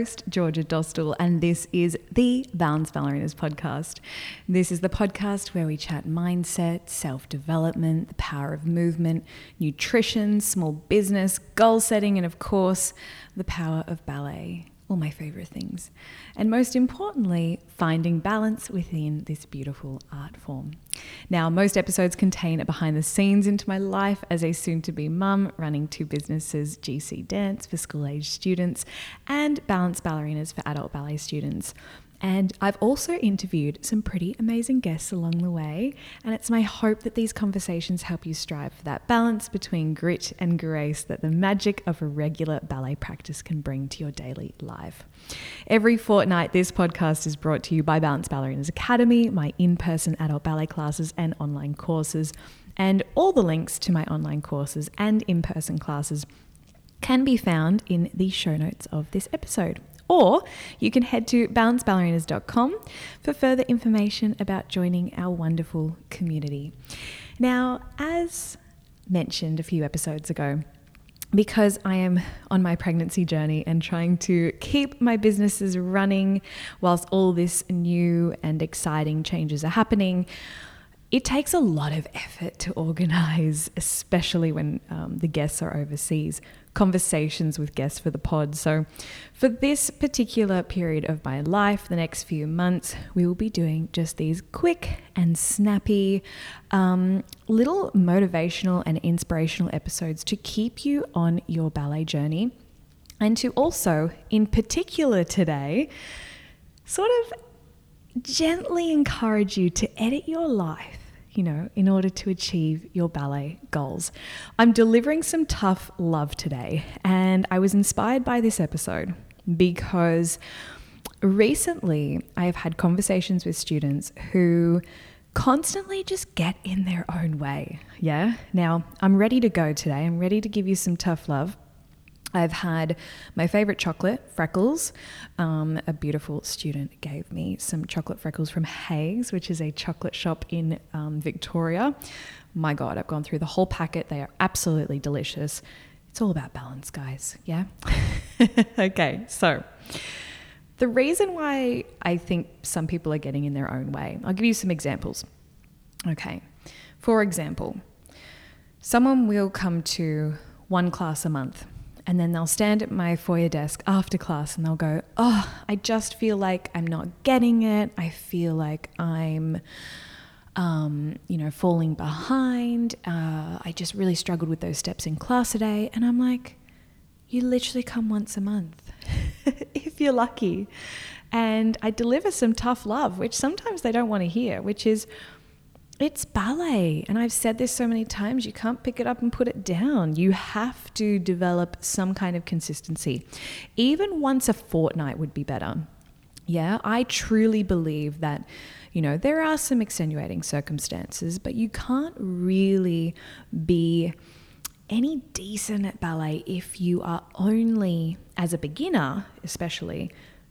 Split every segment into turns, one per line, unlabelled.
host, Georgia Dostal, and this is the Balanced Ballerinas podcast. This is the podcast where we chat mindset, self development, the power of movement, nutrition, small business, goal setting, and of course, the power of ballet all my favorite things. And most importantly, finding balance within this beautiful art form. Now, most episodes contain a behind the scenes into my life as a soon to be mum running two businesses GC Dance for school age students and Balanced Ballerinas for adult ballet students. And I've also interviewed some pretty amazing guests along the way. And it's my hope that these conversations help you strive for that balance between grit and grace that the magic of a regular ballet practice can bring to your daily life. Every fortnight, this podcast is brought to you by Balanced Ballerinas Academy, my in person adult ballet classes and online courses. And all the links to my online courses and in person classes can be found in the show notes of this episode. Or you can head to balancedballerinas.com for further information about joining our wonderful community. Now, as mentioned a few episodes ago, because I am on my pregnancy journey and trying to keep my businesses running whilst all this new and exciting changes are happening, it takes a lot of effort to organize, especially when um, the guests are overseas conversations with guests for the pod. So, for this particular period of my life, the next few months, we will be doing just these quick and snappy um, little motivational and inspirational episodes to keep you on your ballet journey. And to also, in particular today, sort of gently encourage you to edit your life you know, in order to achieve your ballet goals. I'm delivering some tough love today, and I was inspired by this episode because recently I have had conversations with students who constantly just get in their own way. Yeah. Now, I'm ready to go today. I'm ready to give you some tough love. I've had my favorite chocolate, Freckles. Um, a beautiful student gave me some chocolate freckles from Haigh's, which is a chocolate shop in um, Victoria. My God, I've gone through the whole packet. They are absolutely delicious. It's all about balance, guys. Yeah? okay, so the reason why I think some people are getting in their own way, I'll give you some examples. Okay, for example, someone will come to one class a month and then they'll stand at my foyer desk after class and they'll go, Oh, I just feel like I'm not getting it. I feel like I'm, um, you know, falling behind. Uh, I just really struggled with those steps in class today. And I'm like, You literally come once a month, if you're lucky. And I deliver some tough love, which sometimes they don't want to hear, which is, it's ballet. And I've said this so many times you can't pick it up and put it down. You have to develop some kind of consistency. Even once a fortnight would be better. Yeah, I truly believe that, you know, there are some extenuating circumstances, but you can't really be any decent at ballet if you are only, as a beginner especially,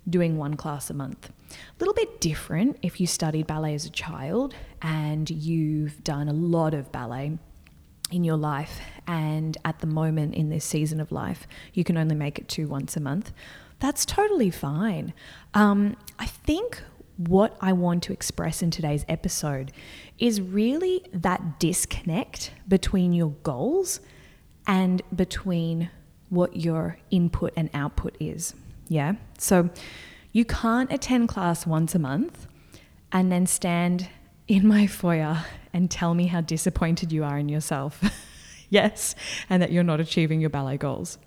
doing one class a month. A little bit different if you studied ballet as a child and you've done a lot of ballet in your life, and at the moment in this season of life, you can only make it to once a month. That's totally fine. Um, I think what I want to express in today's episode is really that disconnect between your goals and between what your input and output is. Yeah. So you can't attend class once a month and then stand in my foyer and tell me how disappointed you are in yourself. yes. And that you're not achieving your ballet goals.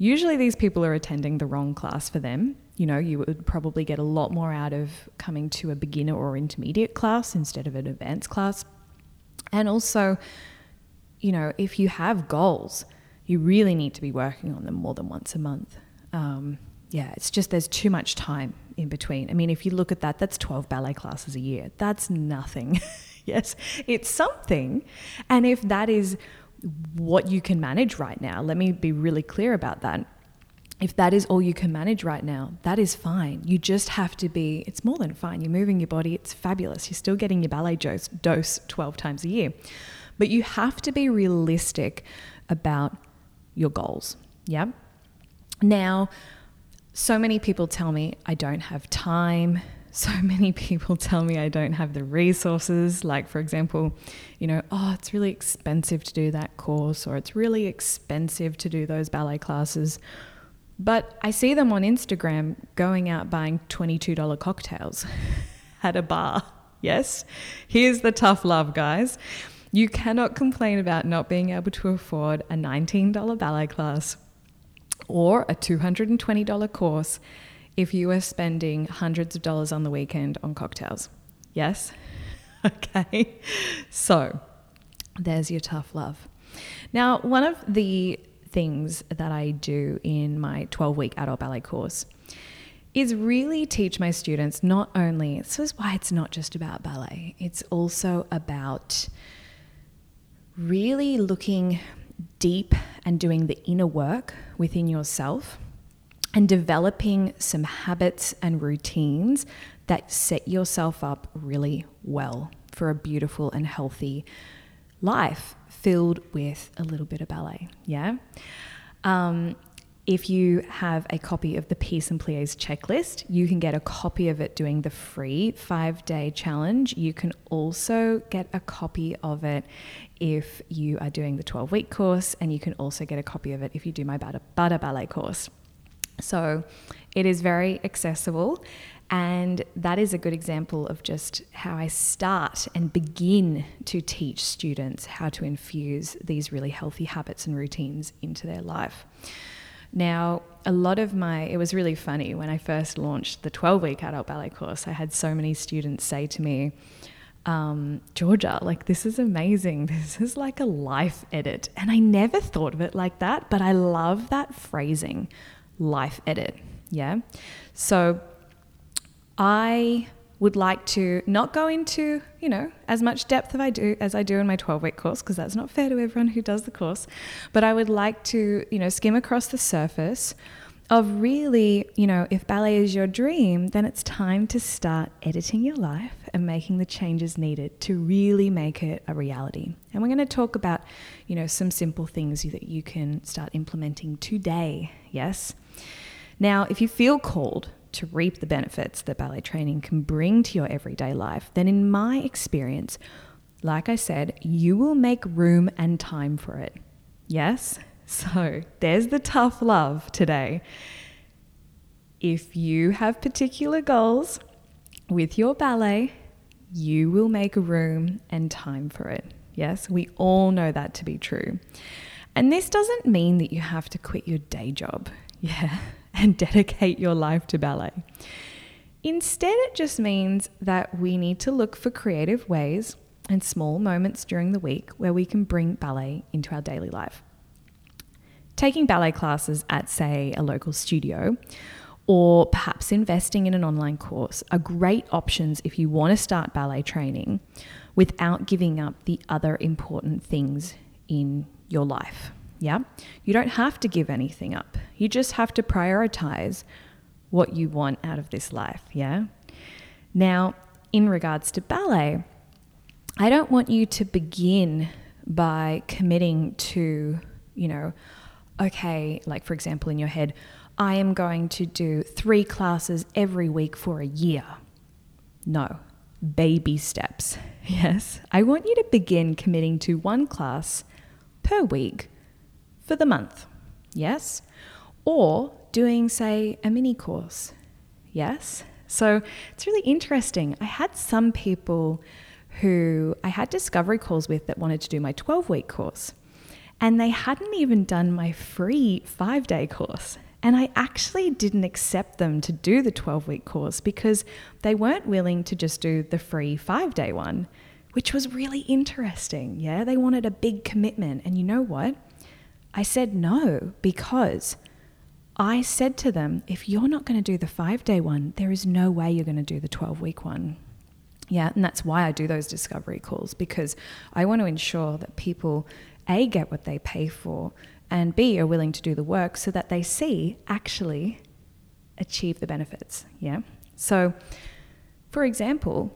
Usually, these people are attending the wrong class for them. You know, you would probably get a lot more out of coming to a beginner or intermediate class instead of an advanced class. And also, you know, if you have goals, you really need to be working on them more than once a month. Um, yeah, it's just there's too much time in between. I mean, if you look at that, that's 12 ballet classes a year. That's nothing. yes, it's something. And if that is what you can manage right now, let me be really clear about that. If that is all you can manage right now, that is fine. You just have to be, it's more than fine. You're moving your body, it's fabulous. You're still getting your ballet dose, dose 12 times a year. But you have to be realistic about your goals. Yeah. Now, so many people tell me I don't have time. So many people tell me I don't have the resources. Like, for example, you know, oh, it's really expensive to do that course, or it's really expensive to do those ballet classes. But I see them on Instagram going out buying $22 cocktails at a bar. Yes, here's the tough love, guys. You cannot complain about not being able to afford a $19 ballet class or a $220 course if you are spending hundreds of dollars on the weekend on cocktails. Yes? okay. So there's your tough love. Now, one of the things that I do in my 12 week adult ballet course is really teach my students not only, this is why it's not just about ballet, it's also about really looking deep and doing the inner work within yourself and developing some habits and routines that set yourself up really well for a beautiful and healthy life filled with a little bit of ballet. Yeah. Um, if you have a copy of the Peace and Plies checklist, you can get a copy of it doing the free five day challenge. You can also get a copy of it if you are doing the 12 week course, and you can also get a copy of it if you do my Butter, butter Ballet course. So it is very accessible. And that is a good example of just how I start and begin to teach students how to infuse these really healthy habits and routines into their life. Now, a lot of my, it was really funny when I first launched the 12 week adult ballet course. I had so many students say to me, um, Georgia, like, this is amazing. This is like a life edit. And I never thought of it like that, but I love that phrasing life edit. Yeah. So I would like to not go into, you know, as much depth as I do as I do in my 12 week course because that's not fair to everyone who does the course, but I would like to, you know, skim across the surface of really, you know, if ballet is your dream, then it's time to start editing your life and making the changes needed to really make it a reality. And we're going to talk about, you know, some simple things that you can start implementing today, yes? Now, if you feel called to reap the benefits that ballet training can bring to your everyday life, then in my experience, like I said, you will make room and time for it. Yes? So there's the tough love today. If you have particular goals with your ballet, you will make room and time for it. Yes, we all know that to be true. And this doesn't mean that you have to quit your day job. Yeah, and dedicate your life to ballet. Instead, it just means that we need to look for creative ways and small moments during the week where we can bring ballet into our daily life. Taking ballet classes at, say, a local studio, or perhaps investing in an online course are great options if you want to start ballet training without giving up the other important things in your life. Yeah. You don't have to give anything up. You just have to prioritize what you want out of this life. Yeah. Now, in regards to ballet, I don't want you to begin by committing to, you know, okay, like for example, in your head, I am going to do three classes every week for a year. No, baby steps. Yes, I want you to begin committing to one class per week for the month. Yes? Or doing, say, a mini course. Yes? So it's really interesting. I had some people who I had discovery calls with that wanted to do my 12 week course, and they hadn't even done my free five day course. And I actually didn't accept them to do the 12 week course because they weren't willing to just do the free five day one, which was really interesting. Yeah, they wanted a big commitment. And you know what? I said no because I said to them, if you're not going to do the five day one, there is no way you're going to do the 12 week one. Yeah, and that's why I do those discovery calls because I want to ensure that people, A, get what they pay for, and B, are willing to do the work so that they see actually achieve the benefits. Yeah. So, for example,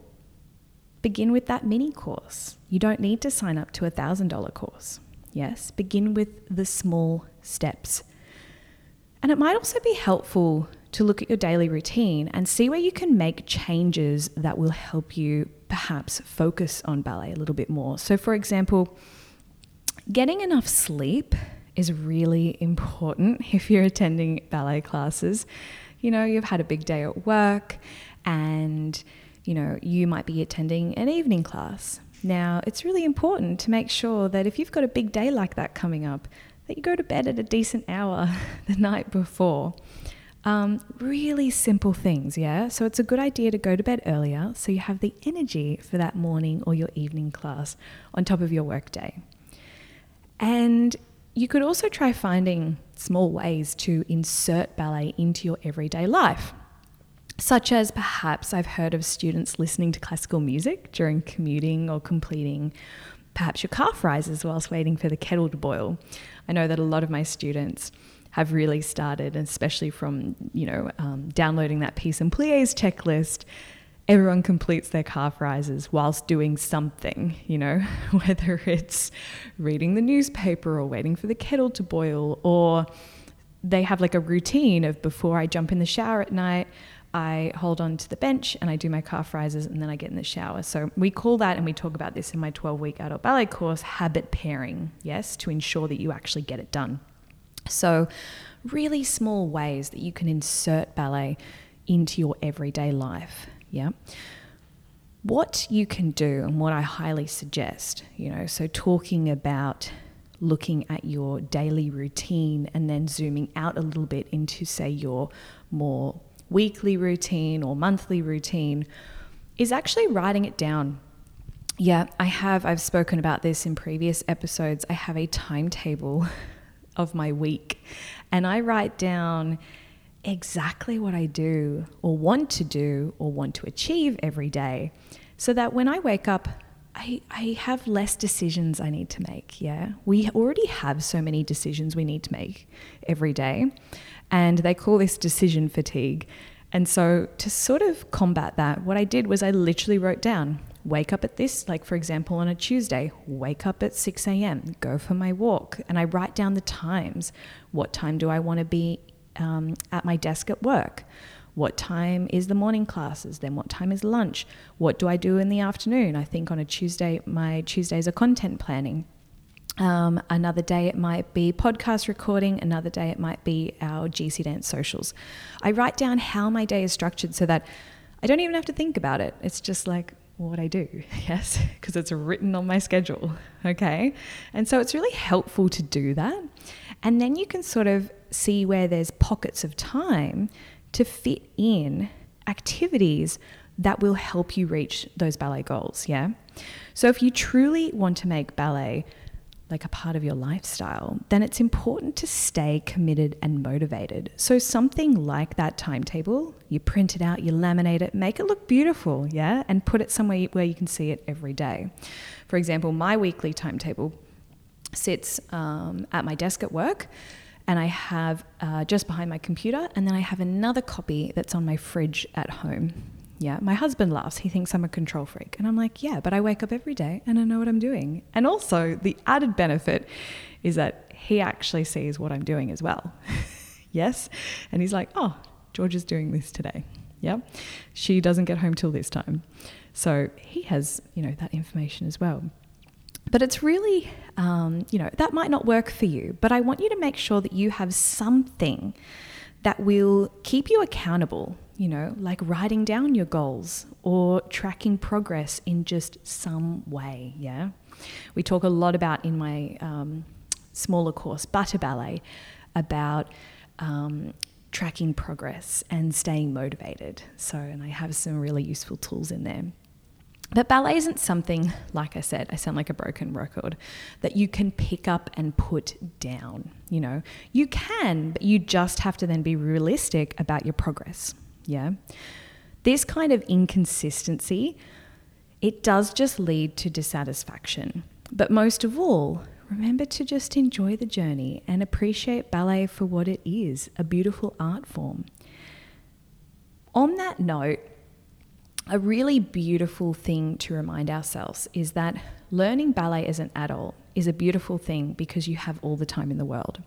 begin with that mini course. You don't need to sign up to a $1,000 course. Yes, begin with the small steps. And it might also be helpful to look at your daily routine and see where you can make changes that will help you perhaps focus on ballet a little bit more. So, for example, getting enough sleep is really important if you're attending ballet classes. You know, you've had a big day at work and, you know, you might be attending an evening class. Now, it's really important to make sure that if you've got a big day like that coming up, that you go to bed at a decent hour the night before. Um, really simple things, yeah? So it's a good idea to go to bed earlier so you have the energy for that morning or your evening class on top of your workday. And you could also try finding small ways to insert ballet into your everyday life, such as perhaps I've heard of students listening to classical music during commuting or completing perhaps your calf rises whilst waiting for the kettle to boil. I know that a lot of my students have really started, especially from you know um, downloading that Peace and Plies checklist. Everyone completes their calf rises whilst doing something, you know, whether it's reading the newspaper or waiting for the kettle to boil, or they have like a routine of before I jump in the shower at night, I hold on to the bench and I do my calf rises and then I get in the shower. So we call that, and we talk about this in my 12 week adult ballet course, habit pairing, yes, to ensure that you actually get it done. So, really small ways that you can insert ballet into your everyday life. Yeah. What you can do, and what I highly suggest, you know, so talking about looking at your daily routine and then zooming out a little bit into, say, your more weekly routine or monthly routine, is actually writing it down. Yeah, I have, I've spoken about this in previous episodes. I have a timetable of my week. And I write down exactly what I do or want to do or want to achieve every day so that when I wake up, I, I have less decisions I need to make. Yeah. We already have so many decisions we need to make every day. And they call this decision fatigue. And so, to sort of combat that, what I did was I literally wrote down wake up at this, like for example, on a Tuesday, wake up at 6 a.m., go for my walk. And I write down the times. What time do I want to be um, at my desk at work? What time is the morning classes? Then what time is lunch? What do I do in the afternoon? I think on a Tuesday, my Tuesdays are content planning. Um, another day it might be podcast recording. Another day it might be our GC Dance socials. I write down how my day is structured so that I don't even have to think about it. It's just like, what I do, yes, because it's written on my schedule, okay? And so it's really helpful to do that. And then you can sort of see where there's pockets of time to fit in activities that will help you reach those ballet goals, yeah? So if you truly want to make ballet like a part of your lifestyle, then it's important to stay committed and motivated. So, something like that timetable, you print it out, you laminate it, make it look beautiful, yeah, and put it somewhere where you can see it every day. For example, my weekly timetable sits um, at my desk at work. And I have uh, just behind my computer, and then I have another copy that's on my fridge at home. Yeah, my husband laughs. He thinks I'm a control freak. And I'm like, yeah, but I wake up every day and I know what I'm doing. And also, the added benefit is that he actually sees what I'm doing as well. yes. And he's like, oh, George is doing this today. Yeah. She doesn't get home till this time. So he has, you know, that information as well. But it's really, um, you know, that might not work for you, but I want you to make sure that you have something that will keep you accountable you know, like writing down your goals or tracking progress in just some way. Yeah. We talk a lot about in my um, smaller course, Butter Ballet, about um, tracking progress and staying motivated. So, and I have some really useful tools in there. But ballet isn't something, like I said, I sound like a broken record, that you can pick up and put down. You know, you can, but you just have to then be realistic about your progress. Yeah. This kind of inconsistency, it does just lead to dissatisfaction. But most of all, remember to just enjoy the journey and appreciate ballet for what it is a beautiful art form. On that note, a really beautiful thing to remind ourselves is that learning ballet as an adult is a beautiful thing because you have all the time in the world.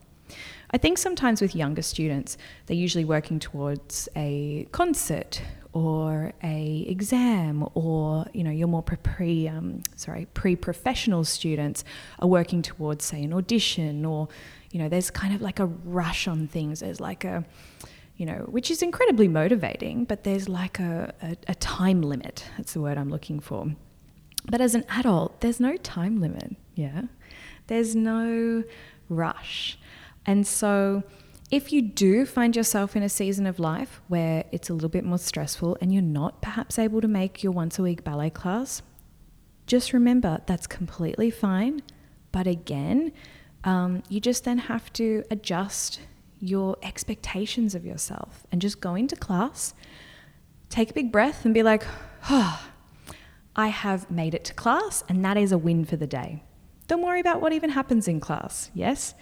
I think sometimes with younger students, they're usually working towards a concert or a exam or you know your more pre um, sorry pre-professional students are working towards say an audition or you know there's kind of like a rush on things. There's like a you know which is incredibly motivating but there's like a, a, a time limit. That's the word i'm looking for. But as an adult there's no time limit. Yeah. There's no rush and so if you do find yourself in a season of life where it's a little bit more stressful and you're not perhaps able to make your once a week ballet class, just remember that's completely fine. But again, um, you just then have to adjust your expectations of yourself and just go into class, take a big breath, and be like, oh, I have made it to class, and that is a win for the day. Don't worry about what even happens in class, yes?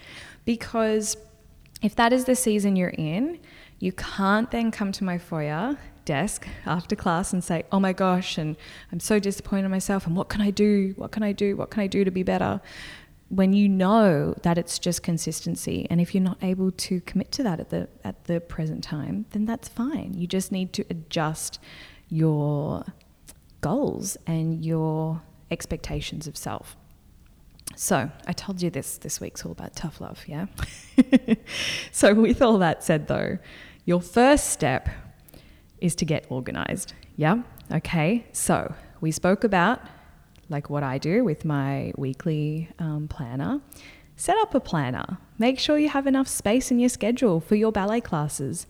Because if that is the season you're in, you can't then come to my foyer desk after class and say, oh my gosh, and I'm so disappointed in myself, and what can I do? What can I do? What can I do to be better? When you know that it's just consistency, and if you're not able to commit to that at the at the present time, then that's fine. You just need to adjust your goals and your expectations of self. So, I told you this this week's all about tough love, yeah? so, with all that said, though, your first step is to get organized, yeah? Okay, so we spoke about like what I do with my weekly um, planner. Set up a planner. Make sure you have enough space in your schedule for your ballet classes.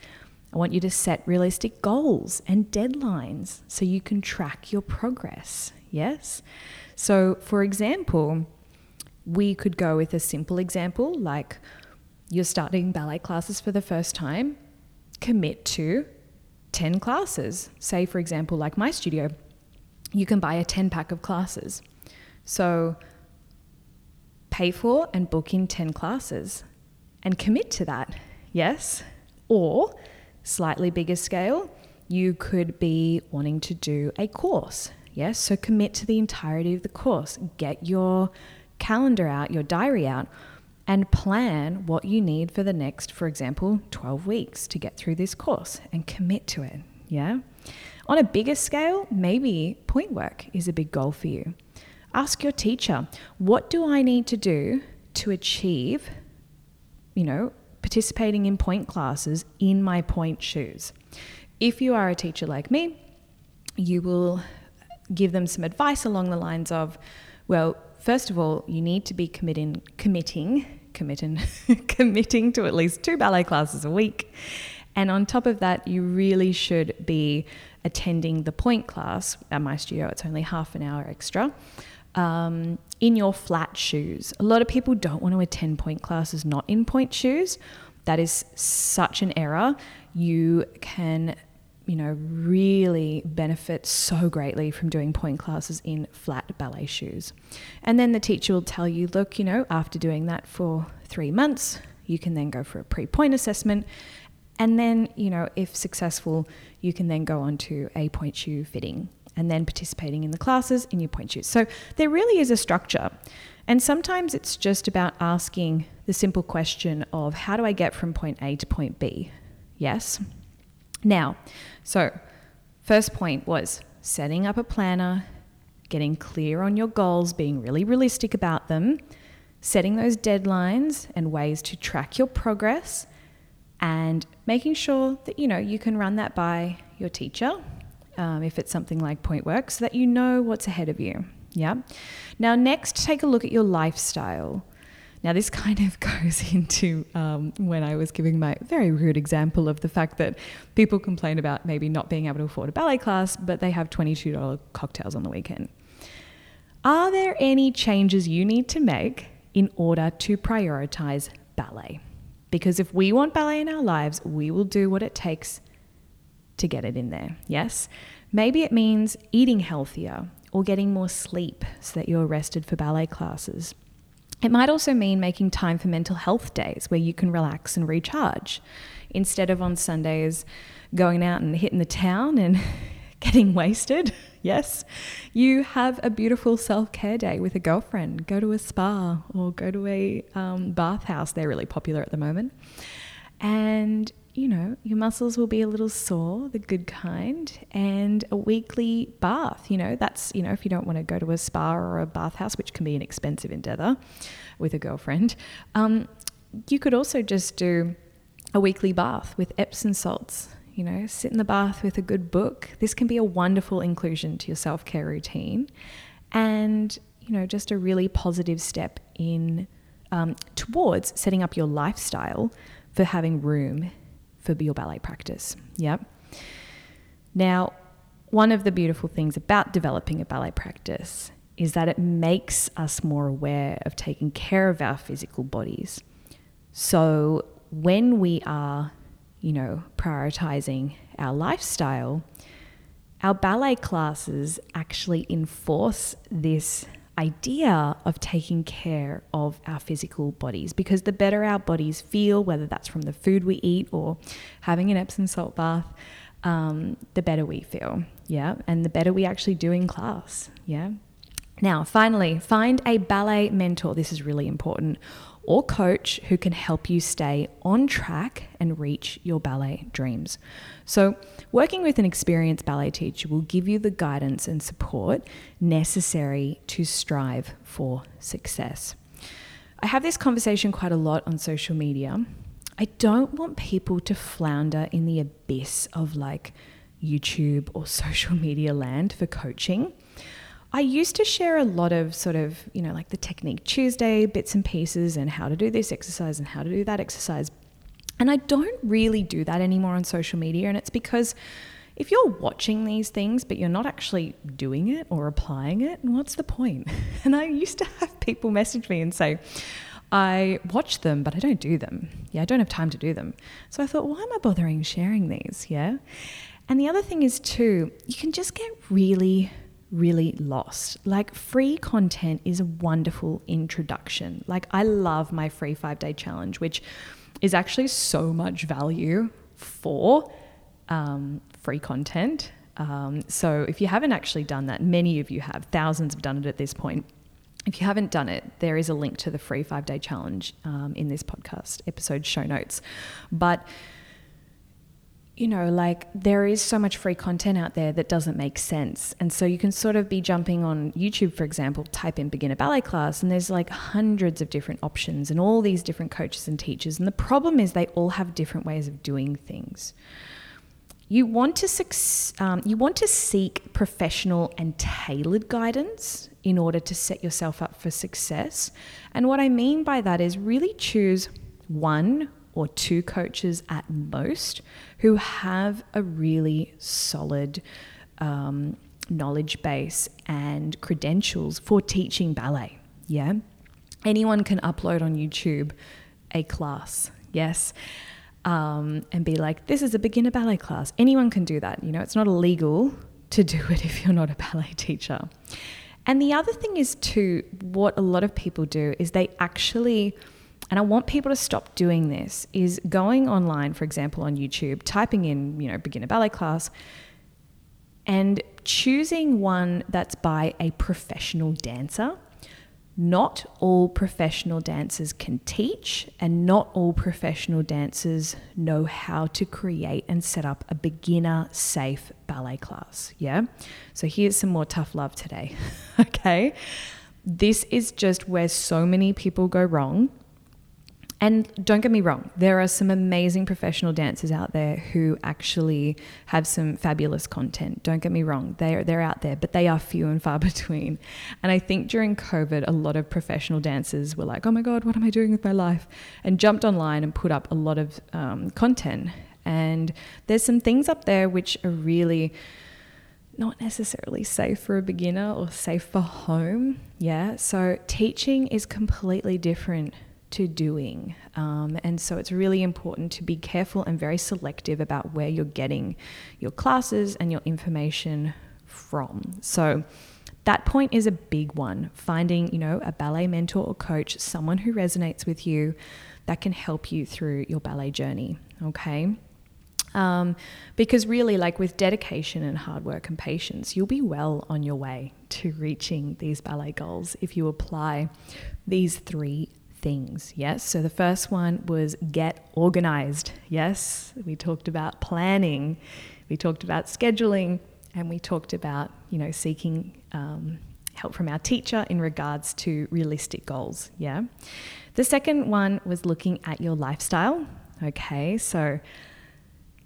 I want you to set realistic goals and deadlines so you can track your progress. Yes? So, for example, we could go with a simple example like you're starting ballet classes for the first time, commit to 10 classes. Say, for example, like my studio, you can buy a 10 pack of classes. So pay for and book in 10 classes and commit to that. Yes. Or slightly bigger scale, you could be wanting to do a course. Yes. So commit to the entirety of the course. Get your calendar out, your diary out, and plan what you need for the next, for example, 12 weeks to get through this course and commit to it. Yeah. On a bigger scale, maybe pointe work is a big goal for you. Ask your teacher, what do I need to do to achieve, you know, participating in pointe classes in my pointe shoes? If you are a teacher like me, you will give them some advice along the lines of, well, first of all, you need to be committing, committing, committing, committing to at least two ballet classes a week. And on top of that, you really should be attending the pointe class at my studio. It's only half an hour extra. Um, in your flat shoes. A lot of people don't want to attend pointe classes not in pointe shoes. That is such an error. You can you know, really benefit so greatly from doing pointe classes in flat ballet shoes. And then the teacher will tell you, look, you know, after doing that for three months, you can then go for a pre pointe assessment. And then, you know, if successful, you can then go on to a pointe shoe fitting and then participating in the classes in your pointe shoes. So there really is a structure. And sometimes it's just about asking the simple question of how do I get from point A to point B? Yes. Now, so first point was setting up a planner, getting clear on your goals, being really realistic about them, setting those deadlines and ways to track your progress, and making sure that you know you can run that by your teacher um, if it's something like pointe work so that you know what's ahead of you. Yeah. Now next take a look at your lifestyle now, this kind of goes into um, when I was giving my very rude example of the fact that people complain about maybe not being able to afford a ballet class, but they have $22 cocktails on the weekend. Are there any changes you need to make in order to prioritize ballet? Because if we want ballet in our lives, we will do what it takes to get it in there. Yes? Maybe it means eating healthier or getting more sleep so that you're rested for ballet classes. It might also mean making time for mental health days where you can relax and recharge instead of on Sundays going out and hitting the town and getting wasted. yes. You have a beautiful self care day with a girlfriend. Go to a spa or go to a um, bathhouse. They're really popular at the moment. And you know, your muscles will be a little sore, the good kind, and a weekly bath. You know, that's, you know, if you don't want to go to a spa or a bathhouse, which can be an expensive endeavor with a girlfriend, um, you could also just do a weekly bath with Epsom salts. You know, sit in the bath with a good book. This can be a wonderful inclusion to your self care routine and, you know, just a really positive step in um, towards setting up your lifestyle for having room for your ballet practice. Yep. Now, one of the beautiful things about developing a ballet practice is that it makes us more aware of taking care of our physical bodies. So when we are, you know, prioritizing our lifestyle, our ballet classes actually enforce this idea of taking care of our physical bodies because the better our bodies feel, whether that's from the food we eat or having an Epsom salt bath, um, the better we feel. Yeah. And the better we actually do in class. Yeah. Now, finally, find a ballet mentor. This is really important or coach who can help you stay on track and reach your ballet dreams. So, working with an experienced ballet teacher will give you the guidance and support necessary to strive for success. I have this conversation quite a lot on social media. I don't want people to flounder in the abyss of like YouTube or social media land for coaching. I used to share a lot of sort of, you know, like the Technique Tuesday bits and pieces and how to do this exercise and how to do that exercise. And I don't really do that anymore on social media. And it's because if you're watching these things, but you're not actually doing it or applying it, what's the point? And I used to have people message me and say, I watch them, but I don't do them. Yeah, I don't have time to do them. So I thought, why am I bothering sharing these? Yeah. And the other thing is, too, you can just get really really lost. Like, free content is a wonderful introduction. Like, I love my free five day challenge, which is actually so much value for um, free content. Um, so, if you haven't actually done that, many of you have, thousands have done it at this point. If you haven't done it, there is a link to the free five day challenge um, in this podcast episode show notes. But you know, like there is so much free content out there that doesn't make sense. And so you can sort of be jumping on YouTube, for example, type in beginner ballet class, and there's like hundreds of different options and all these different coaches and teachers. And the problem is they all have different ways of doing things. You want to um, you want to seek professional and tailored guidance in order to set yourself up for success. And what I mean by that is really choose one or two coaches at most who have a really solid um, knowledge base and credentials for teaching ballet. Yeah. Anyone can upload on YouTube a class. Yes. Um, and be like, this is a beginner ballet class. Anyone can do that. You know, it's not illegal to do it if you're not a ballet teacher. And the other thing is, too, what a lot of people do is they actually and I want people to stop doing this, is going online, for example, on YouTube, typing in, you know, beginner ballet class, and choosing one that's by a professional dancer. Not all professional dancers can teach, and not all professional dancers know how to create and set up a beginner safe ballet class. Yeah. So here's some more tough love today. okay. This is just where so many people go wrong and don't get me wrong, there are some amazing professional dancers out there who actually have some fabulous content. Don't get me wrong, they're, they're out there, but they are few and far between. And I think during COVID, a lot of professional dancers were like, oh my God, what am I doing with my life? And jumped online and put up a lot of um, content. And there's some things up there which are really not necessarily safe for a beginner or safe for home. Yeah. So teaching is completely different to doing. Um, and so it's really important to be careful and very selective about where you're getting your classes and your information from. So that point is a big one. Finding, you know, a ballet mentor or coach, someone who resonates with you that can help you through your ballet journey. Okay. Um, because really, like with dedication and hard work and patience, you'll be well on your way to reaching these ballet goals if you apply these three things. Yes. So the first one was get organized. Yes. We talked about planning, we talked about scheduling, and we talked about, you know, seeking um, help from our teacher in regards to realistic goals. Yeah. The second one was looking at your lifestyle. Okay. So,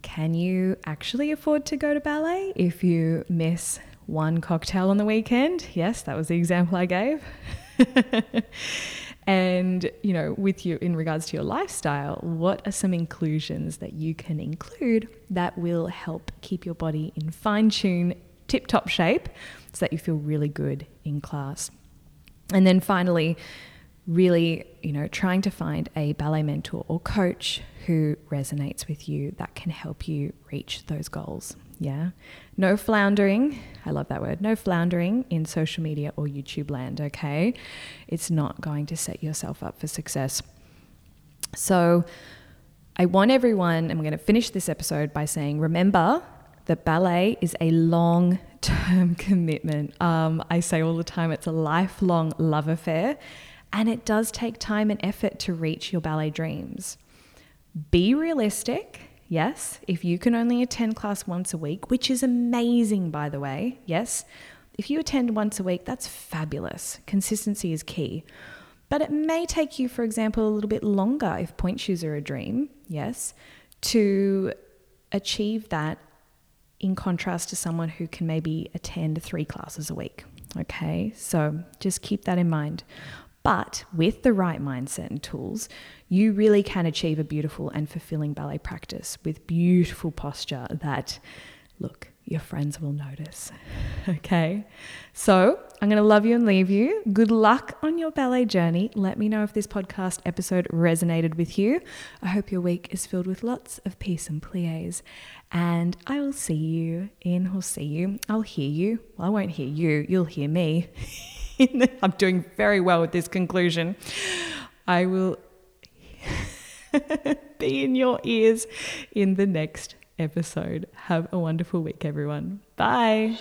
can you actually afford to go to ballet if you miss one cocktail on the weekend? Yes, that was the example I gave. and you know with you in regards to your lifestyle what are some inclusions that you can include that will help keep your body in fine tune tip top shape so that you feel really good in class and then finally really, you know, trying to find a ballet mentor or coach who resonates with you that can help you reach those goals. Yeah. No floundering. I love that word. No floundering in social media or YouTube land, okay? It's not going to set yourself up for success. So, I want everyone, I'm going to finish this episode by saying remember that ballet is a long term commitment. Um, I say all the time it's a lifelong love affair and it does take time and effort to reach your ballet dreams. Be realistic. Yes, if you can only attend class once a week, which is amazing, by the way, yes, if you attend once a week, that's fabulous. Consistency is key. But it may take you, for example, a little bit longer if pointe shoes are a dream, yes, to achieve that in contrast to someone who can maybe attend three classes a week. Okay, so just keep that in mind. But with the right mindset and tools, you really can achieve a beautiful and fulfilling ballet practice with beautiful posture that, look, your friends will notice. Okay? So I'm going to love you and leave you. Good luck on your ballet journey. Let me know if this podcast episode resonated with you. I hope your week is filled with lots of peace and plies. And I will see you in, or see you. I'll hear you. Well, I won't hear you. You'll hear me. I'm doing very well with this conclusion. I will be in your ears in the next episode. Have a wonderful week, everyone. Bye.